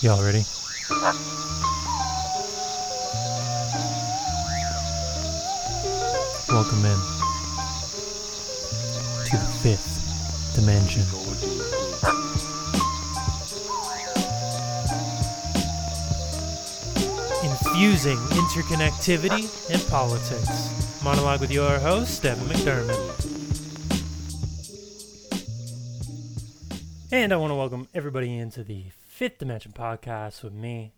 Y'all ready? Welcome in to the fifth dimension. Infusing interconnectivity and politics. Monologue with your host, Evan McDermod. And I want to welcome everybody into the Fifth Dimension podcast with me,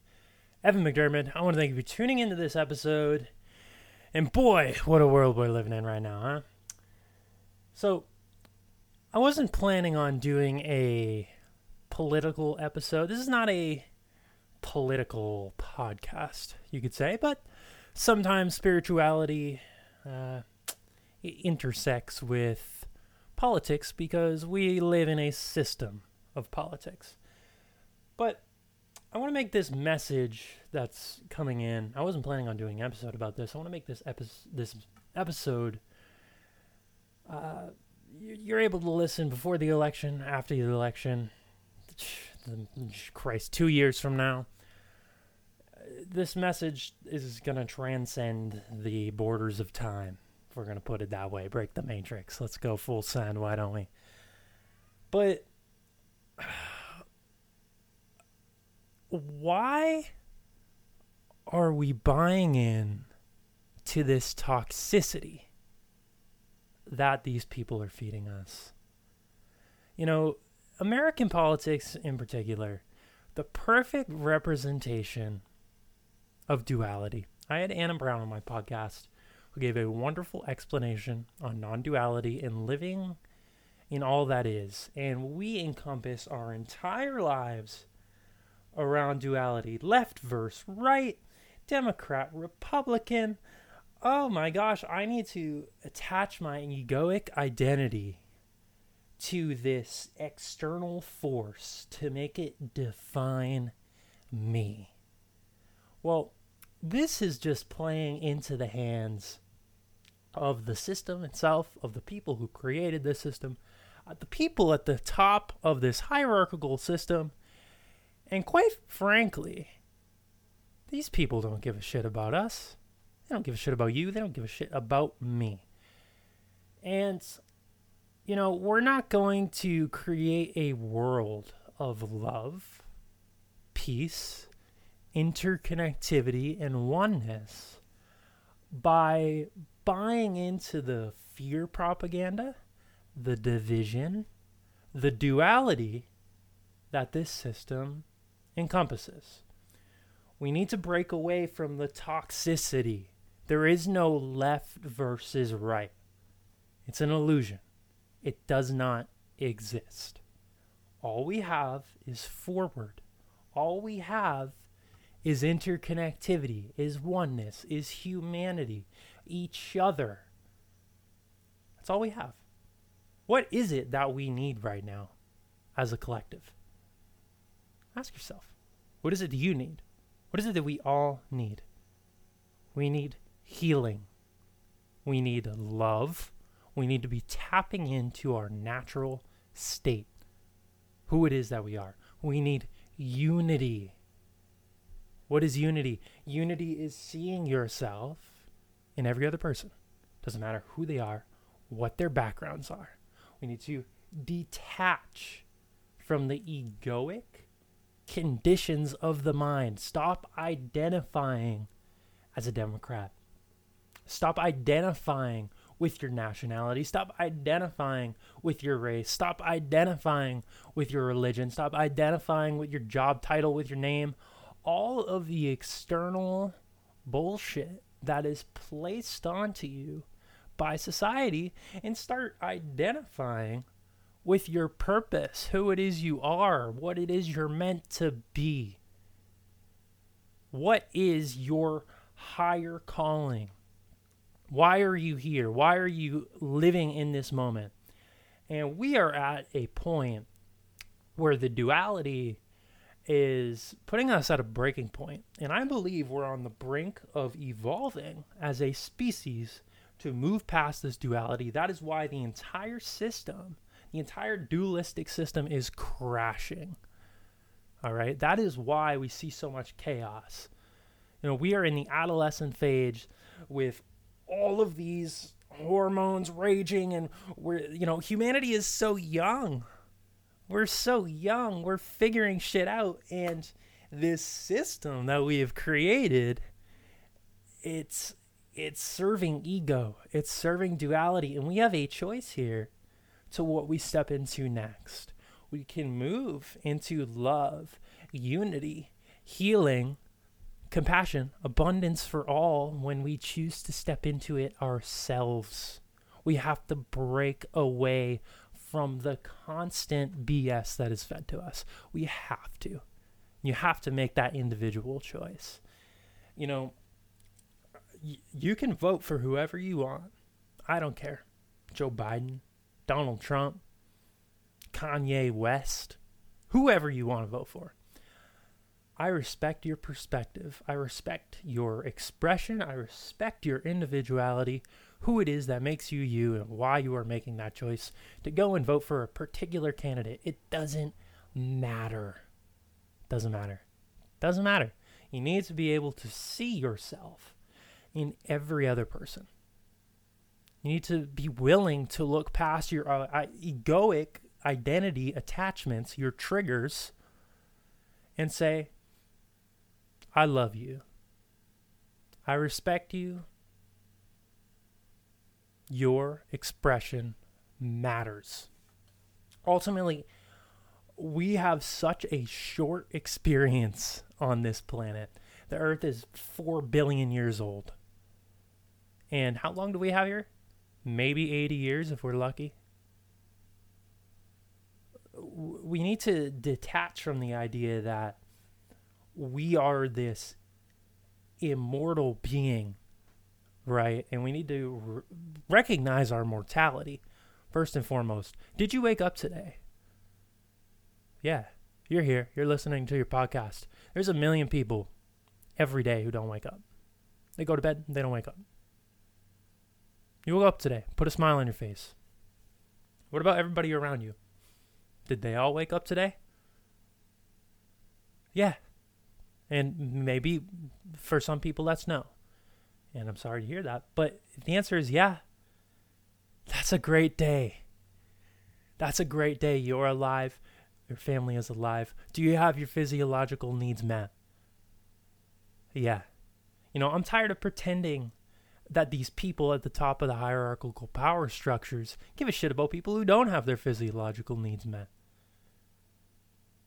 Evan McDermod. I want to thank you for tuning into this episode. And boy, what a world we're living in right now, huh? So, I wasn't planning on doing a political episode. This is not a political podcast, you could say, but sometimes spirituality uh, intersects with politics because we live in a system of politics. But I want to make this message that's coming in. I wasn't planning on doing an episode about this. I want to make this this episode. Uh, you're able to listen before the election, after the election. Christ, two years from now. This message is going to transcend the borders of time, if we're going to put it that way. Break the matrix. Let's go full send, why don't we? But why are we buying in to this toxicity that these people are feeding us? You know, American politics in particular, the perfect representation of duality. I had Anna Brown on my podcast who gave a wonderful explanation on non duality and living in all that is. And we encompass our entire lives around duality left versus right, Democrat, Republican. Oh my gosh, I need to attach my egoic identity to this external force to make it define me. Well, this is just playing into the hands of the system itself, of the people who created this system, uh, the people at the top of this hierarchical system and quite frankly, these people don't give a shit about us. They don't give a shit about you. They don't give a shit about me. And, you know, we're not going to create a world of love, peace, interconnectivity, and oneness by buying into the fear propaganda, the division, the duality that this system encompasses. We need to break away from the toxicity. There is no left versus right. It's an illusion. It does not exist. All we have is forward. All we have is interconnectivity, is oneness, is humanity, each other. That's all we have. What is it that we need right now as a collective? Ask yourself. What is it that you need? What is it that we all need? We need healing. We need love. We need to be tapping into our natural state, who it is that we are. We need unity. What is unity? Unity is seeing yourself in every other person. Doesn't matter who they are, what their backgrounds are. We need to detach from the egoic conditions of the mind. Stop identifying as a Democrat. Stop identifying with your nationality. Stop identifying with your race. Stop identifying with your religion. Stop identifying with your job title, with your name. All of the external bullshit that is placed onto you by society and start identifying with your purpose, who it is you are, what it is you're meant to be. What is your higher calling? Why are you here? Why are you living in this moment? And we are at a point where the duality is putting us at a breaking point. And I believe we're on the brink of evolving as a species to move past this duality. That is why the entire system the entire dualistic system is crashing. All right. That is why we see so much chaos. You know, we are in the adolescent phase with all of these hormones raging and we're you know, humanity is so young. We're so young. We're figuring shit out and this system that we have created it's it's serving ego. It's serving duality and we have a choice here to what we step into next. We can move into love, unity, healing, compassion, abundance for all when we choose to step into it ourselves. We have to break away from the constant BS that is fed to us. We have to. You have to make that individual choice. You know, y- you can vote for whoever you want. I don't care. Joe Biden, Donald Trump, Kanye West, whoever you want to vote for. I respect your perspective. I respect your expression. I respect your individuality, who it is that makes you you, and why you are making that choice to go and vote for a particular candidate. It doesn't matter. Doesn't matter. Doesn't matter. You need to be able to see yourself in every other person. You need to be willing to look past your uh, egoic identity attachments, your triggers, and say, I love you. I respect you. Your expression matters. Ultimately, we have such a short experience on this planet. The Earth is 4 billion years old. And how long do we have here? Maybe 80 years if we're lucky. We need to detach from the idea that we are this immortal being, right? And we need to r- recognize our mortality first and foremost. Did you wake up today? Yeah, you're here. You're listening to your podcast. There's a million people every day who don't wake up. They go to bed, they don't wake up. You woke up today. Put a smile on your face. What about everybody around you? Did they all wake up today? Yeah, and maybe for some people that's no. And I'm sorry to hear that. But the answer is yeah. That's a great day. That's a great day. You're alive. Your family is alive. Do you have your physiological needs met? Yeah. You know, I'm tired of pretending that these people at the top of the hierarchical power structures give a shit about people who don't have their physiological needs met.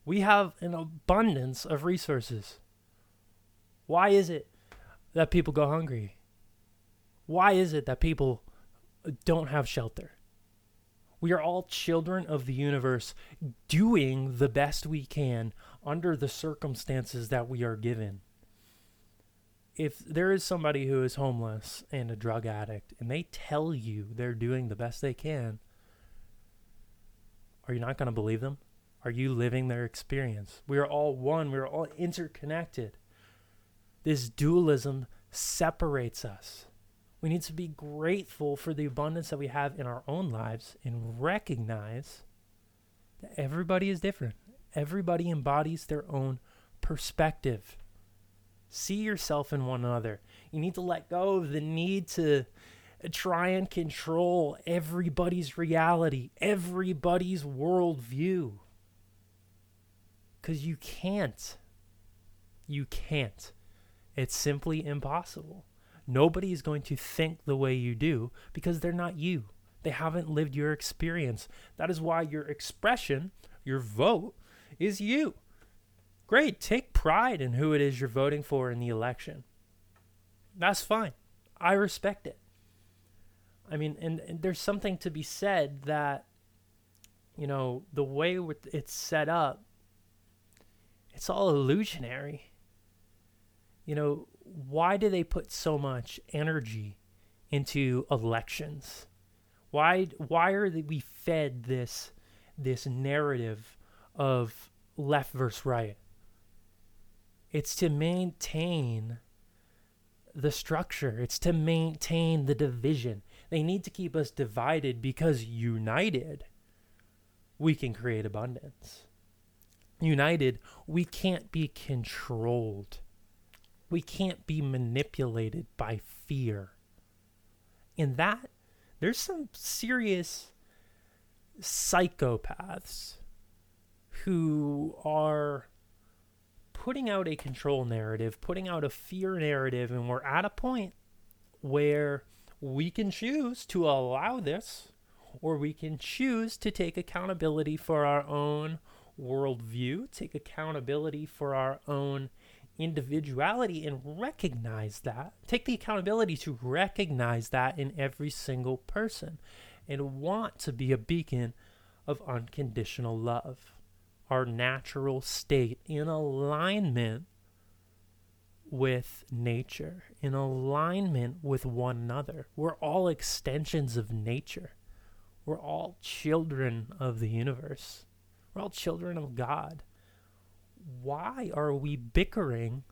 We have an abundance of resources. Why is it that people go hungry? Why is it that people don't have shelter? We are all children of the universe doing the best we can under the circumstances that we are given. If there is somebody who is homeless and a drug addict and they tell you they're doing the best they can, are you not going to believe them? Are you living their experience? We are all one, we are all interconnected. This dualism separates us. We need to be grateful for the abundance that we have in our own lives and recognize that everybody is different. Everybody embodies their own perspective. See yourself in one another. You need to let go of the need to try and control everybody's reality, everybody's worldview. Because you can't. You can't. It's simply impossible. Nobody is going to think the way you do because they're not you. They haven't lived your experience. That is why your expression, your vote, is you. Great. Take pride in who it is you're voting for in the election. That's fine. I respect it. I mean, and, and there's something to be said that, you know, the way it's set up, it's all illusionary you know, why do they put so much energy into elections? Why why are we fed this this narrative of left versus right? It's to maintain the structure. It's to maintain the division. They need to keep us divided because united we can create abundance. united, we can't be controlled. We can't be manipulated by fear. In that, there's some serious psychopaths who are putting out a control narrative, putting out a fear narrative, and we're at a point where we can choose to allow this, or we can choose to take accountability for our own worldview, take accountability for our own individuality, and recognize that. Take the accountability to recognize that in every single person and want to be a beacon of unconditional love, our natural state in alignment with nature, in alignment with one another. We're all extensions of nature. We're all children of the universe. We're all children of God. Why are we bickering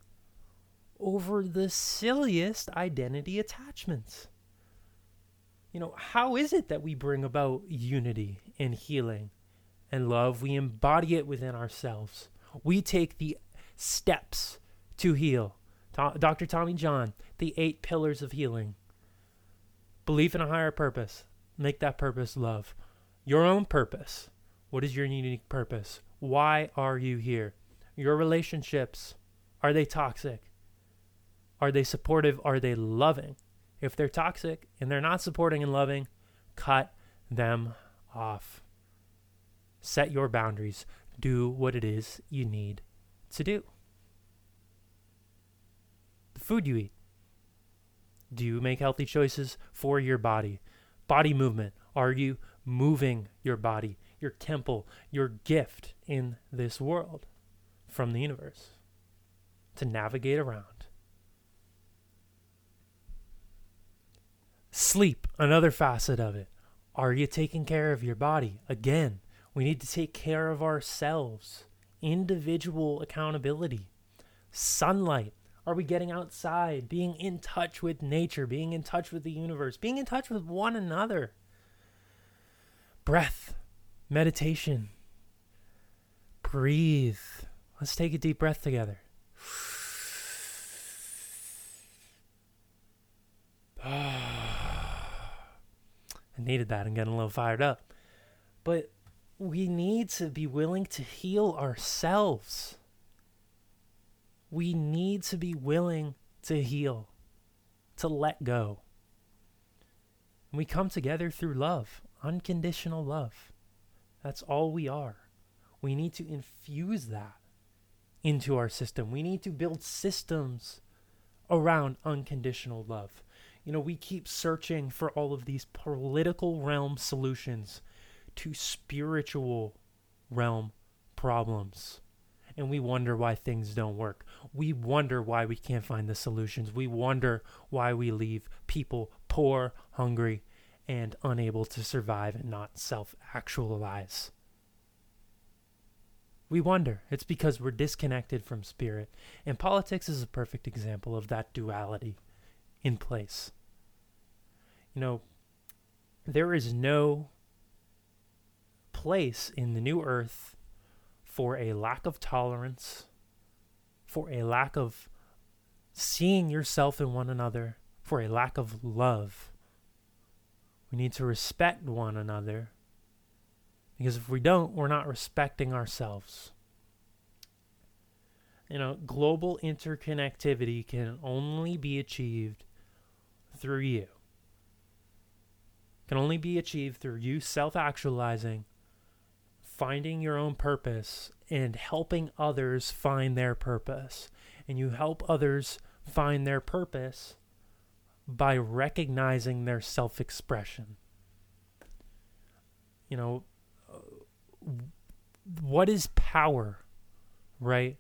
over the silliest identity attachments? You know, how is it that we bring about unity and healing and love? We embody it within ourselves. We take the steps to heal. Dr. Tommy John, the eight pillars of healing. Belief in a higher purpose. Make that purpose love. Your own purpose. What is your unique purpose? Why are you here? Your relationships. Are they toxic? Are they supportive? Are they loving? If they're toxic and they're not supporting and loving, cut them off. Set your boundaries. Do what it is you need to do. The food you eat. Do you make healthy choices for your body? Body movement. Are you moving your body, your temple, your gift in this world from the universe to navigate around? Sleep, another facet of it. Are you taking care of your body? Again, we need to take care of ourselves. Individual accountability. Sunlight. Are we getting outside, being in touch with nature, being in touch with the universe, being in touch with one another? Breath, meditation. Breathe. Let's take a deep breath together. I needed that I'm getting a little fired up. But we need to be willing to heal ourselves. We need to be willing to heal, to let go. And we come together through love, unconditional love. That's all we are. We need to infuse that into our system. We need to build systems around unconditional love. You know, we keep searching for all of these political realm solutions to spiritual realm problems. And we wonder why things don't work. We wonder why we can't find the solutions. We wonder why we leave people poor, hungry, and unable to survive and not self actualize. We wonder. It's because we're disconnected from spirit. And politics is a perfect example of that duality in place. You know, there is no place in the new earth for a lack of tolerance, for a lack of seeing yourself in one another, for a lack of love. We need to respect one another because if we don't, we're not respecting ourselves. You know, global interconnectivity can only be achieved through you. Can only be achieved through you self actualizing, finding your own purpose, and helping others find their purpose. And you help others find their purpose by recognizing their self expression. You know, uh, what is power, right?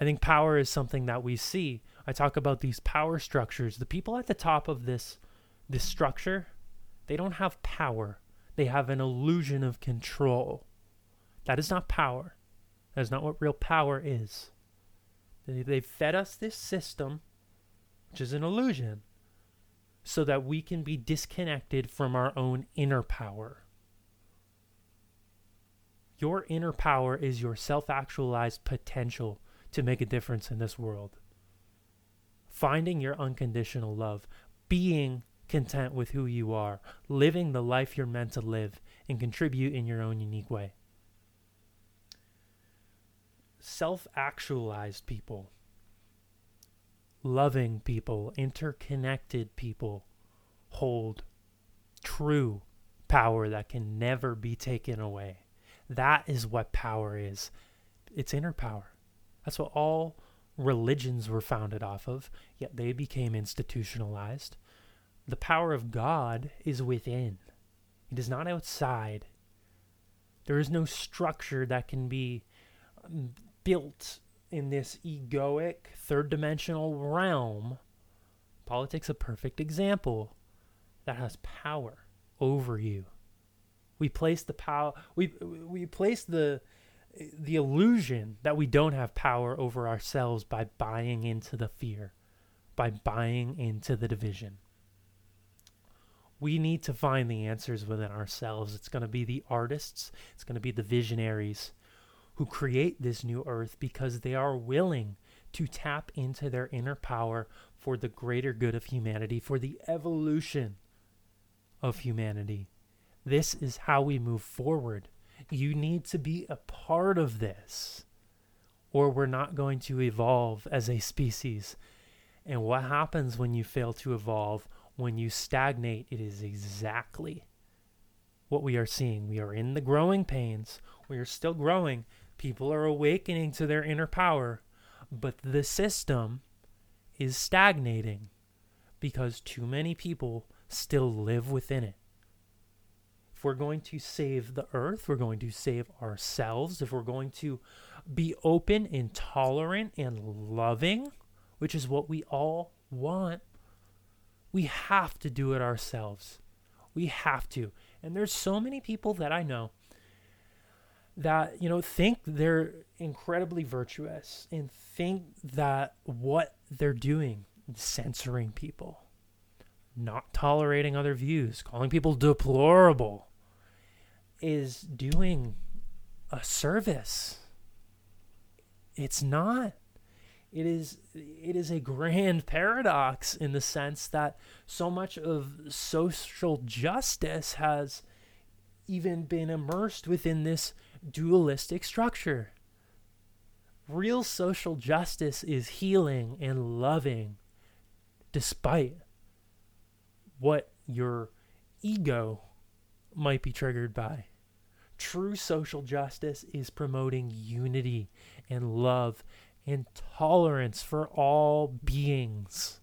I think power is something that we see. I talk about these power structures. The people at the top of this this structure, they don't have power. They have an illusion of control. That is not power. That is not what real power is. They, they've fed us this system, which is an illusion, so that we can be disconnected from our own inner power. Your inner power is your self actualized potential to make a difference in this world. Finding your unconditional love, being content with who you are, living the life you're meant to live, and contribute in your own unique way. Self actualized people, loving people, interconnected people hold true power that can never be taken away. That is what power is. It's inner power. That's what all religions were founded off of, yet they became institutionalized. The power of God is within, it is not outside. There is no structure that can be um, built in this egoic, third dimensional realm. Politics a perfect example that has power over you. We place the power we we place the the illusion that we don't have power over ourselves by buying into the fear, by buying into the division. We need to find the answers within ourselves. It's going to be the artists, it's going to be the visionaries who create this new earth because they are willing to tap into their inner power for the greater good of humanity, for the evolution of humanity. This is how we move forward. You need to be a part of this, or we're not going to evolve as a species. And what happens when you fail to evolve? When you stagnate, it is exactly what we are seeing. We are in the growing pains. We are still growing. People are awakening to their inner power, but the system is stagnating because too many people still live within it. If we're going to save the earth, we're going to save ourselves, if we're going to be open and tolerant and loving, which is what we all want, we have to do it ourselves. We have to. And there's so many people that I know that, you know, think they're incredibly virtuous and think that what they're doing, censoring people, not tolerating other views, calling people deplorable, is doing a service. It's not. It is it is a grand paradox in the sense that so much of social justice has even been immersed within this dualistic structure. Real social justice is healing and loving despite what your ego might be triggered by. True social justice is promoting unity and love and tolerance for all beings.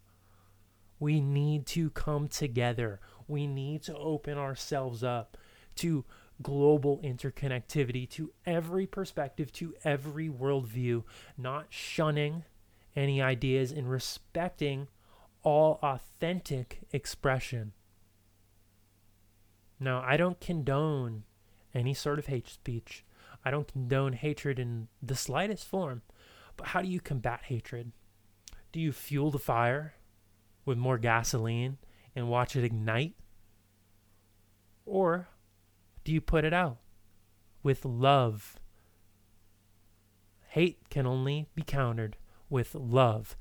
We need to come together. We need to open ourselves up to global interconnectivity, to every perspective, to every worldview, not shunning any ideas and respecting all authentic expression. Now, I don't condone any sort of hate speech. I don't condone hatred in the slightest form. But how do you combat hatred? Do you fuel the fire with more gasoline and watch it ignite? Or do you put it out with love? Hate can only be countered with love.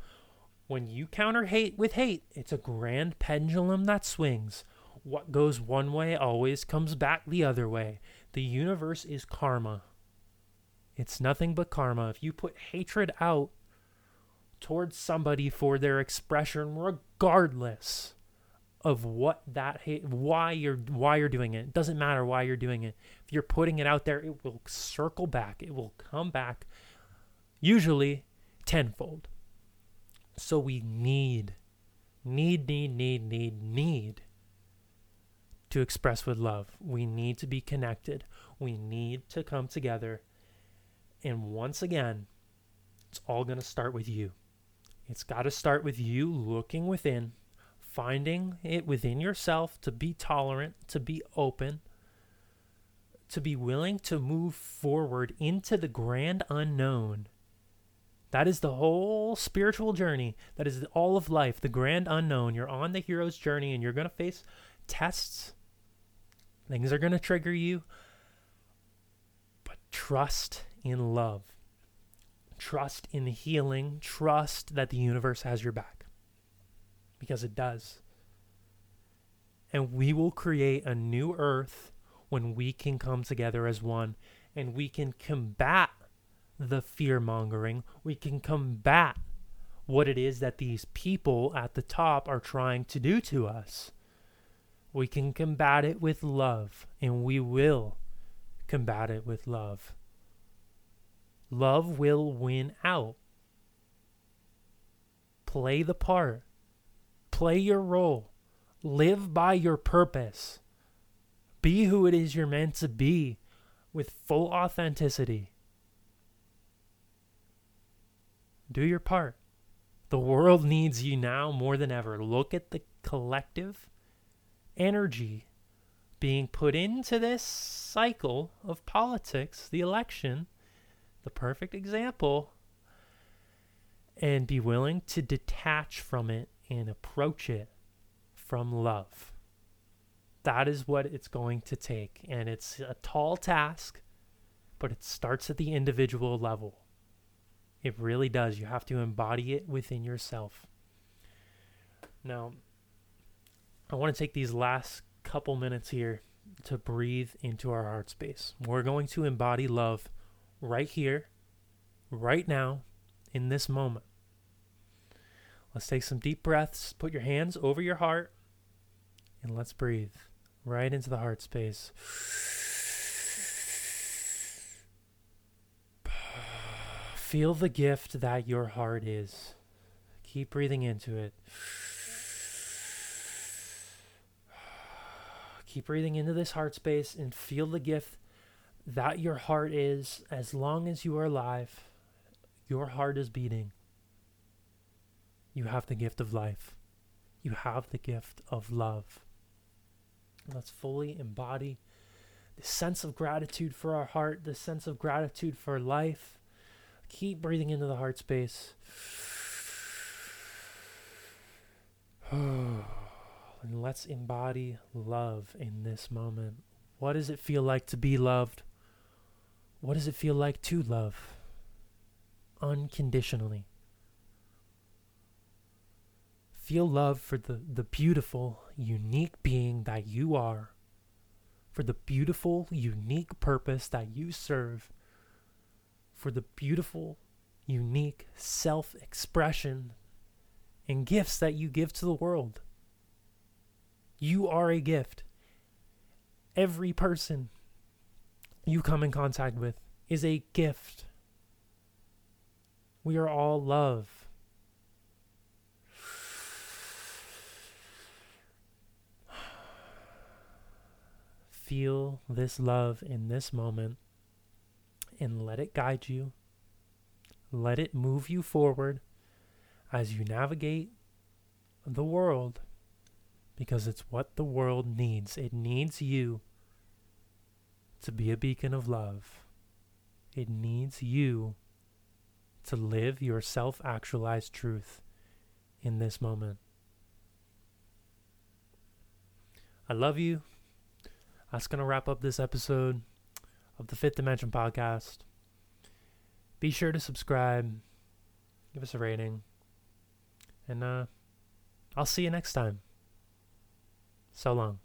When you counter hate with hate, it's a grand pendulum that swings. What goes one way always comes back the other way. The universe is karma. It's nothing but karma. If you put hatred out towards somebody for their expression, regardless of what that why you're why you're doing it, it doesn't matter why you're doing it. If you're putting it out there, it will circle back. It will come back, usually tenfold. So we need, need, need, need, need, need to express with love. We need to be connected. We need to come together. And once again, it's all going to start with you. It's got to start with you looking within, finding it within yourself to be tolerant, to be open, to be willing to move forward into the grand unknown that is the whole spiritual journey. That is all of life, the grand unknown. You're on the hero's journey and you're going to face tests. Things are going to trigger you. But trust in love, trust in healing, trust that the universe has your back because it does. And we will create a new earth when we can come together as one and we can combat the fear mongering. We can combat what it is that these people at the top are trying to do to us. We can combat it with love, and we will combat it with love. Love will win out. Play the part, play your role, live by your purpose, be who it is you're meant to be with full authenticity. Do your part. The world needs you now more than ever. Look at the collective energy being put into this cycle of politics, the election, the perfect example, and be willing to detach from it and approach it from love. That is what it's going to take. And it's a tall task, but it starts at the individual level. It really does. You have to embody it within yourself. Now, I want to take these last couple minutes here to breathe into our heart space. We're going to embody love right here, right now, in this moment. Let's take some deep breaths. Put your hands over your heart and let's breathe right into the heart space. Feel the gift that your heart is. Keep breathing into it. Keep breathing into this heart space and feel the gift that your heart is. As long as you are alive, your heart is beating. You have the gift of life. You have the gift of love. Let's fully embody the sense of gratitude for our heart, the sense of gratitude for life, Keep breathing into the heart space. and let's embody love in this moment. What does it feel like to be loved? What does it feel like to love? Unconditionally. Feel love for the, the beautiful, unique being that you are, for the beautiful, unique purpose that you serve for the beautiful, unique self expression and gifts that you give to the world. You are a gift. Every person you come in contact with is a gift. We are all love. Feel this love in this moment and let it guide you. Let it move you forward as you navigate the world because it's what the world needs. It needs you to be a beacon of love. It needs you to live your self actualized truth in this moment. I love you. That's going to wrap up this episode of the Fifth Dimension podcast. Be sure to subscribe, give us a rating, and uh, I'll see you next time. So long.